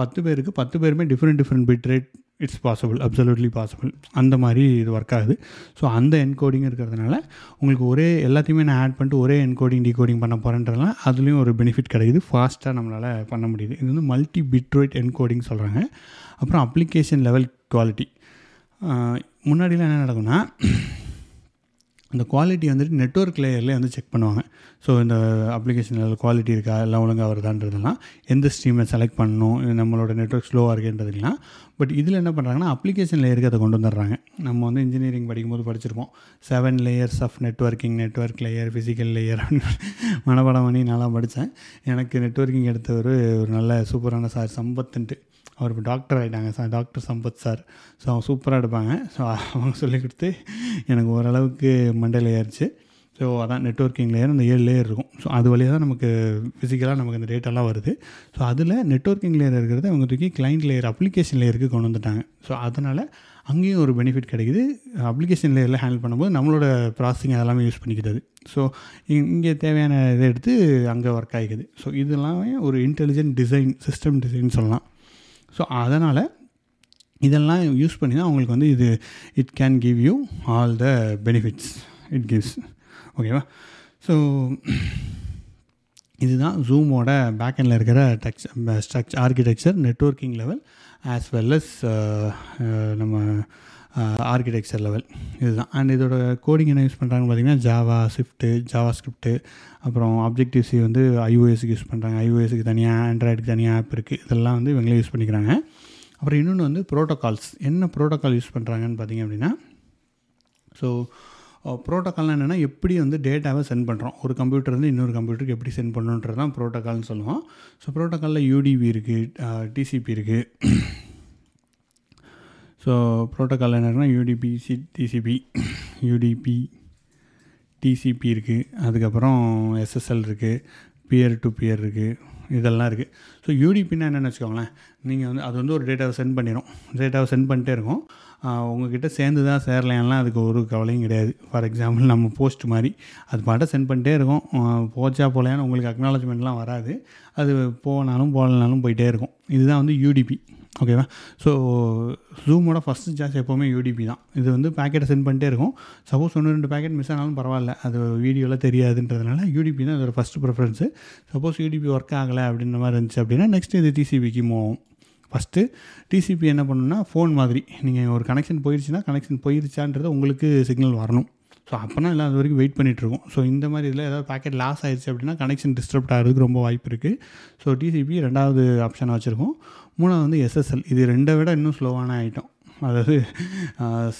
பத்து பேருக்கு பத்து பேருமே different different bit rate it's possible absolutely possible அந்த மாதிரி இது ஒர்க் ஆகுது. ஸோ அந்த என்கோடிங் இருக்கிறதுனால உங்களுக்கு ஒரே எல்லாத்தையுமே நான் ஆட் பண்ணிட்டு ஒரே என்கோடிங் டிகோடிங் பண்ண போகிறேன்றதுனால அதுலேயும் ஒரு பெனிஃபிட் கிடைக்குது. ஃபாஸ்ட்டாக நம்மளால் பண்ண முடியுது. இது வந்து மல்டி பிட்ரேட் என்கோடிங் சொல்கிறாங்க அப்புறம் அப்ளிகேஷன் லெவல் குவாலிட்டி முன்னாடிலாம் என்ன நடக்கும்னா அந்த குவாலிட்டி வந்துட்டு நெட்ஒர்க் லேயர்லேயே வந்து செக் பண்ணுவாங்க. ஸோ இந்த அப்ளிகேஷனில் குவாலிட்டி இருக்கா? எல்லாம் ஒழுங்காக வருதான்றதுலாம் எந்த ஸ்ட்ரீமை செலக்ட் பண்ணணும்? நம்மளோட நெட்ஒர்க் ஸ்லோவாக இருக்குன்றதுலாம் பட் இதில் என்ன பண்ணுறாங்கன்னா அப்ளிகேஷன் லேயருக்கு அதை கொண்டு வந்துடுறாங்க. நம்ம வந்து இன்ஜினியரிங் படிக்கும்போது படிச்சிருப்போம். Seven layers of networking network layer physical layer மனப்படம் பண்ணி நல்லா படித்தேன் எனக்கு நெட்ஒர்க்கிங் எடுத்த ஒரு ஒரு நல்ல சூப்பரான சார் சம்பத்துன்ட்டு அவர் இப்போ டாக்டர் ஆகிட்டாங்க sir doctor Sampath sir so அவங்க சூப்பராக எடுப்பாங்க. ஸோ அவங்க சொல்லி கொடுத்து எனக்கு ஓரளவுக்கு மண்டையில் ஏறிச்சு ஸோ அதான் நெட்ஒர்க்கிங் லேயர் அந்த ஏழு லேயர் இருக்கும். ஸோ அது வழியாக தான் நமக்கு ஃபிசிக்கலாக நமக்கு அந்த டேட்டாலாம் வருது. ஸோ அதில் நெட்ஒர்க்கிங் லேயர் இருக்கிறத அவங்க தூக்கி கிளைண்ட் லேயர் அப்ளிகேஷன் லேயருக்கு கொண்டு வந்துட்டாங்க. ஸோ அதனால் அங்கேயும் ஒரு பெனிஃபிட் கிடைக்குது. அப்ளிகேஷன் லேயரில் ஹேண்டில் பண்ணும்போது நம்மளோட ப்ராசஸிங் அதெல்லாமே யூஸ் பண்ணிக்கிறது. ஸோ இங்கே தேவையான இதை எடுத்து அங்கே ஒர்க் ஆகிக்குது. ஸோ இதெல்லாமே ஒரு இன்டெலிஜென்ட் டிசைன் சிஸ்டம் டிசைன் சொல்லலாம். ஸோ அதனால் இதெல்லாம் யூஸ் பண்ணி தான் அவங்களுக்கு வந்து இது it can give you all the benefits it gives ஓகேவா ஸோ இதுதான் ஜூமோட பேக்கெண்டில் இருக்கிற tech struct architecture networking level as well as நம்ம ஆர்கிடெக்சர் லெவல் இதுதான். அண்ட் இதோட கோடிங் என்ன யூஸ் பண்ணுறாங்கன்னு பார்த்தீங்கன்னா ஜாவா ஸ்விஃப்ட்டு ஜாவா ஸ்கிரிப்ட்டு அப்புறம் ஆப்ஜெக்டிவ் சி வந்து ஐஓஎஸ்க்கு யூஸ் பண்ணுறாங்க ஐஓஎஸ்க்கு தனியாக ஆண்ட்ராய்டுக்கு தனியாக ஆப் இருக்குது இதெல்லாம் வந்து இவங்களே யூஸ் பண்ணிக்கிறாங்க. அப்புறம் இன்னொன்று வந்து ப்ரோட்டோகால்ஸ் என்ன ப்ரோட்டோக்கால் யூஸ் பண்ணுறாங்கன்னு பார்த்தீங்க அப்படின்னா ஸோ ப்ரோட்டோக்கால்னால் என்னென்னா எப்படி வந்து டேட்டாவை சென்ட் பண்ணுறோம் ஒரு கம்ப்யூட்டர் வந்து இன்னொரு கம்ப்யூட்டருக்கு எப்படி சென்ட் பண்ணுன்றது தான் ப்ரோட்டோக்கால்னு சொல்லுவோம் ஸோ ப்ரோட்டோக்காலில் யூடிபி இருக்குது டிசிபி இருக்குது ஸோ ப்ரோட்டோக்கால் இருக்குன்னா UDP C TCP UDP TCP இருக்குது அதுக்கப்புறம் எஸ்எஸ்எல் இருக்குது பியர் டு பியர் இருக்குது இதெல்லாம் இருக்குது ஸோ யூடிபின்னா என்னென்னு வச்சுக்கோங்களேன். நீங்கள் வந்து அது வந்து ஒரு டேட்டாவை சென்ட் பண்ணிடும் டேட்டாவை சென்ட் பண்ணிட்டே இருக்கும். உங்ககிட்ட சேர்ந்து தான் சேரலையான்லாம் அதுக்கு ஒரு கவலையும் கிடையாது. ஃபார் எக்ஸாம்பிள் நம்ம போஸ்ட் மாதிரி அது பாட்டை சென்ட் பண்ணிட்டே இருக்கும். போச்சா போலையான்னு உங்களுக்கு அக்னாலஜ்மெண்ட்லாம் வராது. அது போனாலும் போகலனாலும் போயிட்டே இருக்கும். இதுதான் வந்து யூடிபி ஓகேவா ஸோ ஜூமோட ஃபஸ்ட்டு சார்ஜ் எப்போவுமே யூடிபி தான். இது வந்து பேக்கெட்டை சென்ட் பண்ணிட்டே இருக்கும். சப்போஸ் ஒன்று ரெண்டு பேக்கெட் மிஸ் ஆனாலும் பரவாயில்ல. அது வீடியோவில் தெரியாதுன்றதுனால யூடிபி தான் இதோட first preference suppose UDP work ஆகலை அப்படின்ற மாதிரி இருந்துச்சு அப்படின்னா நெக்ஸ்ட் இது டிசிபிக்கு மூவ் ஃபஸ்ட்டு டிசிபி என்ன பண்ணணும்னா ஃபோன் மாதிரி. நீங்கள் ஒரு கனெக்ஷன் போயிடுச்சுன்னா கனெக்ஷன் போயிருச்சான்றது உங்களுக்கு சிக்னல் வரணும். ஸோ அப்போனா எல்லாம் அது வரைக்கும் வெயிட் பண்ணிகிட்ருக்கோம் ஸோ இந்த மாதிரி இதில் ஏதாவது பேக்கெட் லாஸ் ஆயிடுச்சு அப்படின்னா கனெக்ஷன் டிஸ்டர்ப்ட் ஆகிறதுக்கு ரொம்ப வாய்ப்பு இருக்குது ஸோ டிசிபி ரெண்டாவது ஆப்ஷனாக வச்சுருக்கோம். மூணாவது வந்து எஸ்எஸ்எல் இது ரெண்டை விட இன்னும் ஸ்லோவான ஐட்டம் அதாவது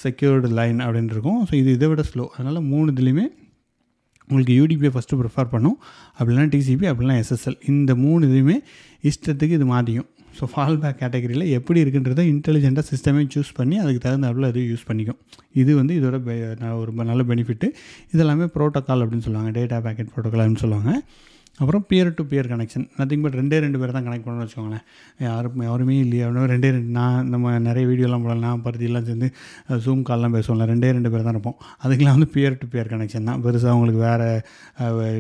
செக்யூர்டு லைன் அப்படின்னு இருக்கும். ஸோ இது இதை விட ஸ்லோ அதனால் மூணு இதுலேயுமே உங்களுக்கு யூடிபியை ஃபஸ்ட்டு ப்ரிஃபர் பண்ணும். அப்படிலாம் டிசிபி அப்படிலாம் எஸ்எஸ்எல் இந்த மூணு இதுவுமே இஷ்டத்துக்கு இது மாற்றியும் ஸோ ஃபால் பேக் கேட்டகரியில் எப்படி இருக்குன்றத இன்டெலிஜென்ட்டாக சிஸ்டமே சூஸ் பண்ணி அதுக்கு தகுந்தாப்பில் அது யூஸ் பண்ணிக்கும். இது வந்து இதோட ஒரு நல்ல பெனிஃபிட்டு இதெல்லாமே ப்ரோட்டோக்கால் அப்படின்னு சொல்லுவாங்க. டேட்டா பேக்கெட் ப்ரோட்டோக்கால் அப்படின்னு சொல்லுவாங்க. அப்புறம் peer to peer connection nothing but ரெண்டே ரெண்டு பேர் தான் கனெக்ட் பண்ணணும்னு வச்சுக்கோங்களேன். யாரும் யாருமே இல்லையா அப்படின்னா ரெண்டே ரெண்டு நான் நம்ம நிறைய வீடியோலாம் போடலாம் நான் பருத்தியெல்லாம் சேர்ந்து ஜூம் கால்லாம் பேசுவோம்ல ரெண்டே ரெண்டு பேர் தான் இருப்போம். அதுக்கெல்லாம் வந்து பியர் டு பியர் கனெக்ஷன் தான். பெருசாக அவங்களுக்கு வேறு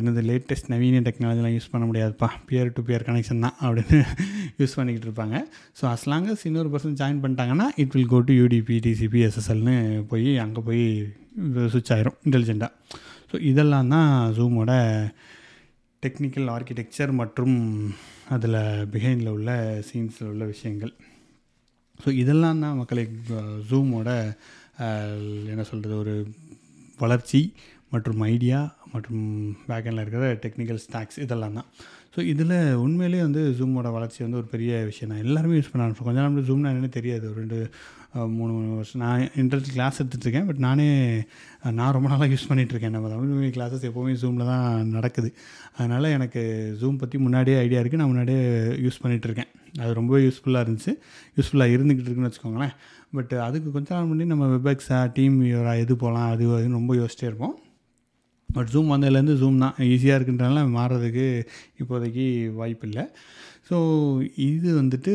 என்னது லேட்டஸ்ட் நவீன டெக்னாலஜிலாம் யூஸ் பண்ண முடியாதுப்பா. பியர் டு பியர் கனெக்ஷன் தான் அப்படின்னு யூஸ் பண்ணிக்கிட்டு இருப்பாங்க. ஸோ அஸ்லாங்கஸ் இன்னொரு பர்சன் ஜாயின் பண்ணிட்டாங்கன்னா it will go to UDP TCP எஸ்எஸ்எல்னு போய் அங்கே போய் சுவிட்ச் ஆயிரும் இன்டெலிஜெண்ட்டாக ஸோ இதெல்லாம் தான் ஜூமோட டெக்னிக்கல் ஆர்கிடெக்சர் மற்றும் அதில் பிஹைண்டில் உள்ள சீன்ஸில் உள்ள விஷயங்கள். ஸோ இதெல்லாம் தான் மக்களை ஜூமோட என்ன சொல்கிறது ஒரு வளர்ச்சி மற்றும் ஐடியா மற்றும் பேக்கெண்டில் இருக்கிற டெக்னிக்கல் ஸ்டாக்ஸ் இதெல்லாம் தான். ஸோ இதில் உண்மையிலேயே வந்து ஜூமோட வளர்ச்சி வந்து ஒரு பெரிய விஷயம் தான். எல்லாருமே யூஸ் பண்ண ஆரம்பிச்சோம் கொஞ்ச நாள் ஜூம்னா என்னென்னு தெரியாது. ஒரு ரெண்டு மூணு மூணு வருஷம். நான் இன்டர்நெட் கிளாஸ் எடுத்துகிட்ருக்கேன் பட் நானே நான் ரொம்ப நாளாக யூஸ் பண்ணிகிட்ருக்கேன் நம்ம தமிழ் கிளாஸஸ் எப்போவுமே ஜூமில் தான் நடக்குது. அதனால் எனக்கு ஜூம் பற்றி முன்னாடியே ஐடியா இருக்குது நான் முன்னாடியே யூஸ் பண்ணிகிட்ருக்கேன் அது ரொம்ப யூஸ்ஃபுல்லாக இருந்துச்சு. யூஸ்ஃபுல்லாக இருந்துக்கிட்டு இருக்குன்னு வச்சுக்கோங்களேன். பட் அதுக்கு கொஞ்ச நாள் முன்னாடி நம்ம வெப்எக்ஸா டீம் வியூரா எது போகலாம் அது அதுன்னு ரொம்ப யோசிச்சிட்டே இருப்போம். பட் ஜூம் வந்ததுலேருந்து ஜூம் தான். ஈஸியாக இருக்குன்றனால மாறுறதுக்கு இப்போதைக்கு வாய்ப்பு இல்லை ஸோ இது வந்துட்டு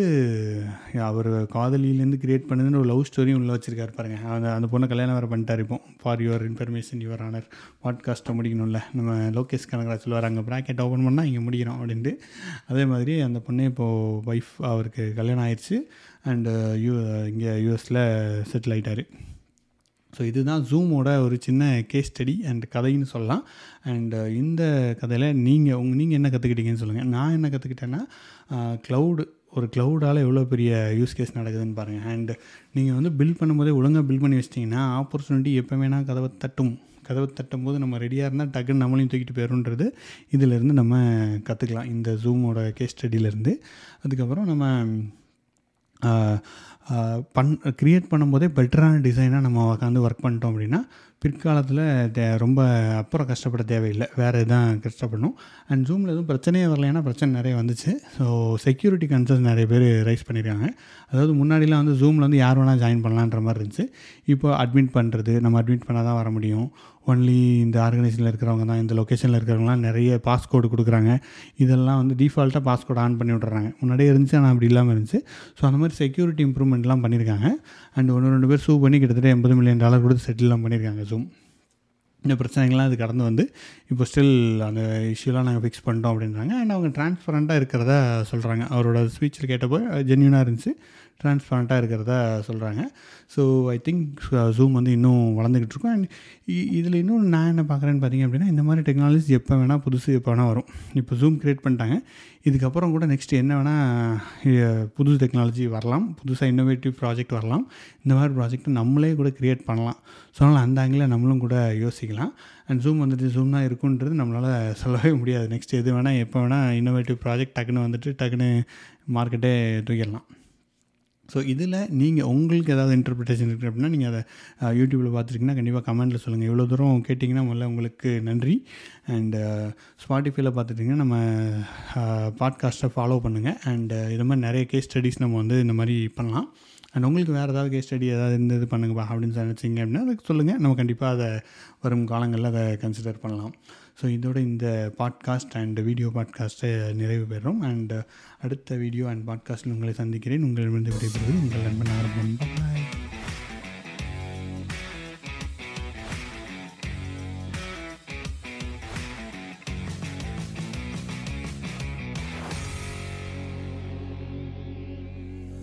அவர் காதலியிலேருந்து கிரியேட் பண்ணதுன்னு ஒரு லவ் ஸ்டோரியும் உள்ளே வச்சுருக்காரு பாருங்கள் அந்த அந்த பொண்ணை கல்யாணம் வேறு பண்ணிட்டார் இப்போ. For your information your honour பாட்காஸ்ட்டை முடிக்கணும்ல. நம்ம லோகேஷ் கனகராஜ் சொல்லுவார் அங்கே ப்ராக்கெட் ஓப்பன் பண்ணால் இங்கே முடிக்கிறோம் அப்படின்ட்டு. அதே மாதிரி அந்த பொண்ணே இப்போது ஒய்ஃப் அவருக்கு கல்யாணம் ஆயிடுச்சு அண்டு யூ uh, இங்கே யூஎஸில் செட்டில் ஆகிட்டார் ஸோ இதுதான் ஜூமோட ஒரு சின்ன கேஸ் ஸ்டடி அண்ட் கதைன்னு சொல்லலாம். அண்ட் uh, இந்த கதையில் நீங்கள் உங்க நீங்கள் என்ன கற்றுக்கிட்டீங்கன்னு சொல்லுங்கள் நான் என்ன கற்றுக்கிட்டேன்னா க்ளவுடு uh, ஒரு க்ளவுடால் எவ்வளோ பெரிய யூஸ் கேஸ் நடக்குதுன்னு பாருங்கள் அண்ட் நீங்கள் வந்து பில்ட் பண்ணும்போதே ஒழுங்காக பில்ட் பண்ணி வச்சிட்டிங்கன்னா ஆப்பர்ச்சுனிட்டி எப்போ வேணால் கதவை தட்டும். கதவை தட்டும் போது நம்ம ரெடியாக இருந்தால் டக்குன்னு நம்மளையும் தூக்கிட்டு போயிடும்ன்றது இதிலேருந்து நம்ம கற்றுக்கலாம் இந்த ஜூமோட கேஸ் ஸ்டடியிலேருந்து அதுக்கப்புறம் நம்ம பண் க்ரியேட் பண்ணும்போதே பெட்டரான டிசைனாக நம்ம உட்காந்து ஒர்க் பண்ணிட்டோம் அப்படின்னா பிற்காலத்தில் தே ரொம்ப அப்புறம் கஷ்டப்பட தேவையில்லை. வேறு எதுவும் கஷ்டப்படணும். அண்ட் ஜூமில் எதுவும் பிரச்சனையே வரலைன்னா பிரச்சனை நிறைய வந்துச்சு. ஸோ செக்யூரிட்டி கன்சர்ன்ஸ் நிறைய பேர் ரைஸ் பண்ணியிருக்காங்க அதாவது முன்னாடிலாம் வந்து ஜூமில் வந்து யார் வேணால் ஜாயின் பண்ணலான்ற மாதிரி இருந்துச்சு. இப்போ அட்மிட் பண்ணுறது நம்ம அட்மிட் பண்ணால் தான் வர முடியும். ஒன்லி இந்த ஆர்கனைசேஷனில் இருக்கிறவங்க தான் இந்த லொக்கேஷனில் இருக்கிறவங்களாம் நிறைய பாஸ்கோடு கொடுக்குறாங்க. இதெல்லாம் வந்து டிஃபால்ட்டாக பாஸ்கோட் ஆன் பண்ணி விட்றாங்க முன்னாடியே இருந்துச்சு ஆனால் அப்படி இல்லாமல் இருந்துச்சு. ஸோ அந்த மாதிரி செக்யூரிட்டி இம்ப்ரூவ்மெண்ட்லாம் பண்ணியிருக்காங்க. அண்ட் ஒன்று ரெண்டு பேர் சூ பண்ணி கிட்டத்தட்ட எண்பது மில்லியன் டாலர் கொடுத்து செட்டில்லாம் பண்ணியிருக்காங்க ஜூம் இந்த பிரச்சனைகள்லாம் அது கடந்து வந்து இப்போ ஸ்டில் அந்த இஷ்யூலாம் நாங்கள் ஃபிக்ஸ் பண்ணிட்டோம் அப்படின்றாங்க. அண்ட் அவங்க டிரான்ஸ்பரண்ட்டாக இருக்கிறதா சொல்கிறாங்க அவரோட ஸ்பீச்சில் கேட்டப்போ ஜென்யூனாக இருந்துச்சு. டிரான்ஸ்பரண்ட்டாக இருக்கிறதா சொல்கிறாங்க ஸோ ஐ திங்க் ஜூம் வந்து இன்னும் வளர்ந்துக்கிட்டு இருக்கும். அண்ட் இதில் இன்னும் நான் என்ன பார்க்குறேன்னு பார்த்தீங்க அப்படின்னா இந்த மாதிரி டெக்னாலஜி எப்போ வேணால் புதுசு எப்போ வேணால் வரும். இப்போ ஜூம் க்ரியேட் பண்ணிட்டாங்க. இதுக்கப்புறம் கூட நெக்ஸ்ட் என்ன வேணால் புது டெக்னாலஜி வரலாம். புதுசாக இன்னோவேட்டிவ் ப்ராஜெக்ட் வரலாம். இந்த மாதிரி ப்ராஜெக்ட் நம்மளே கூட க்ரியேட் பண்ணலாம். ஸோ அதனால் அந்த ஆங்கிளில் நம்மளும் கூட யோசிக்கலாம். அண்ட் ஜூம் வந்துட்டு ஜூம் தான் இருக்குன்றது நம்மளால் சொல்லவே முடியாது. நெக்ஸ்ட் எது வேணால் எப்போ வேணால் இன்னோவேட்டிவ் ப்ராஜெக்ட் டக்குன்னு வந்துட்டு டக்குன்னு மார்க்கெட்டே தூக்கிடலாம். ஸோ இதில் நீங்கள் உங்களுக்கு ஏதாவது இன்டர்பிரிட்டேஷன் இருக்குது அப்படின்னா நீங்கள் அதை யூடியூப்பில் பார்த்துருக்கீங்கன்னா கண்டிப்பாக கமெண்ட்டில் சொல்லுங்கள் இவ்வளோ தூரம் கேட்டிங்கன்னா முதல்ல உங்களுக்கு நன்றி. அண்டு ஸ்பாட்டிஃபைல பார்த்துட்டிங்கன்னா நம்ம பாட்காஸ்ட்டை ஃபாலோ பண்ணுங்கள் அண்ட் இது மாதிரி நிறைய கேஸ் ஸ்டடீஸ் நம்ம வந்து இந்த மாதிரி பண்ணலாம். அண்ட் உங்களுக்கு வேறு ஏதாவது கேஸ் ஸ்டடி ஏதாவது இருந்தது பண்ணுங்கப்பா அப்படின்னு நினச்சிங்க அப்படின்னா அதுக்கு சொல்லுங்கள் நம்ம கண்டிப்பாக அதை வரும் காலங்களில் அதை கன்சிடர் பண்ணலாம். ஸோ இதோட இந்த பாட்காஸ்ட் அண்ட் வீடியோ பாட்காஸ்ட்டை நிறைவு பெறுறோம். அண்ட் அடுத்த வீடியோ அண்ட் பாட்காஸ்ட்டில் உங்களை சந்திக்கிறேன். உங்களிடமிருந்து விடைபெறுவது உங்கள் நண்பன் ஆரம்பம் பாய்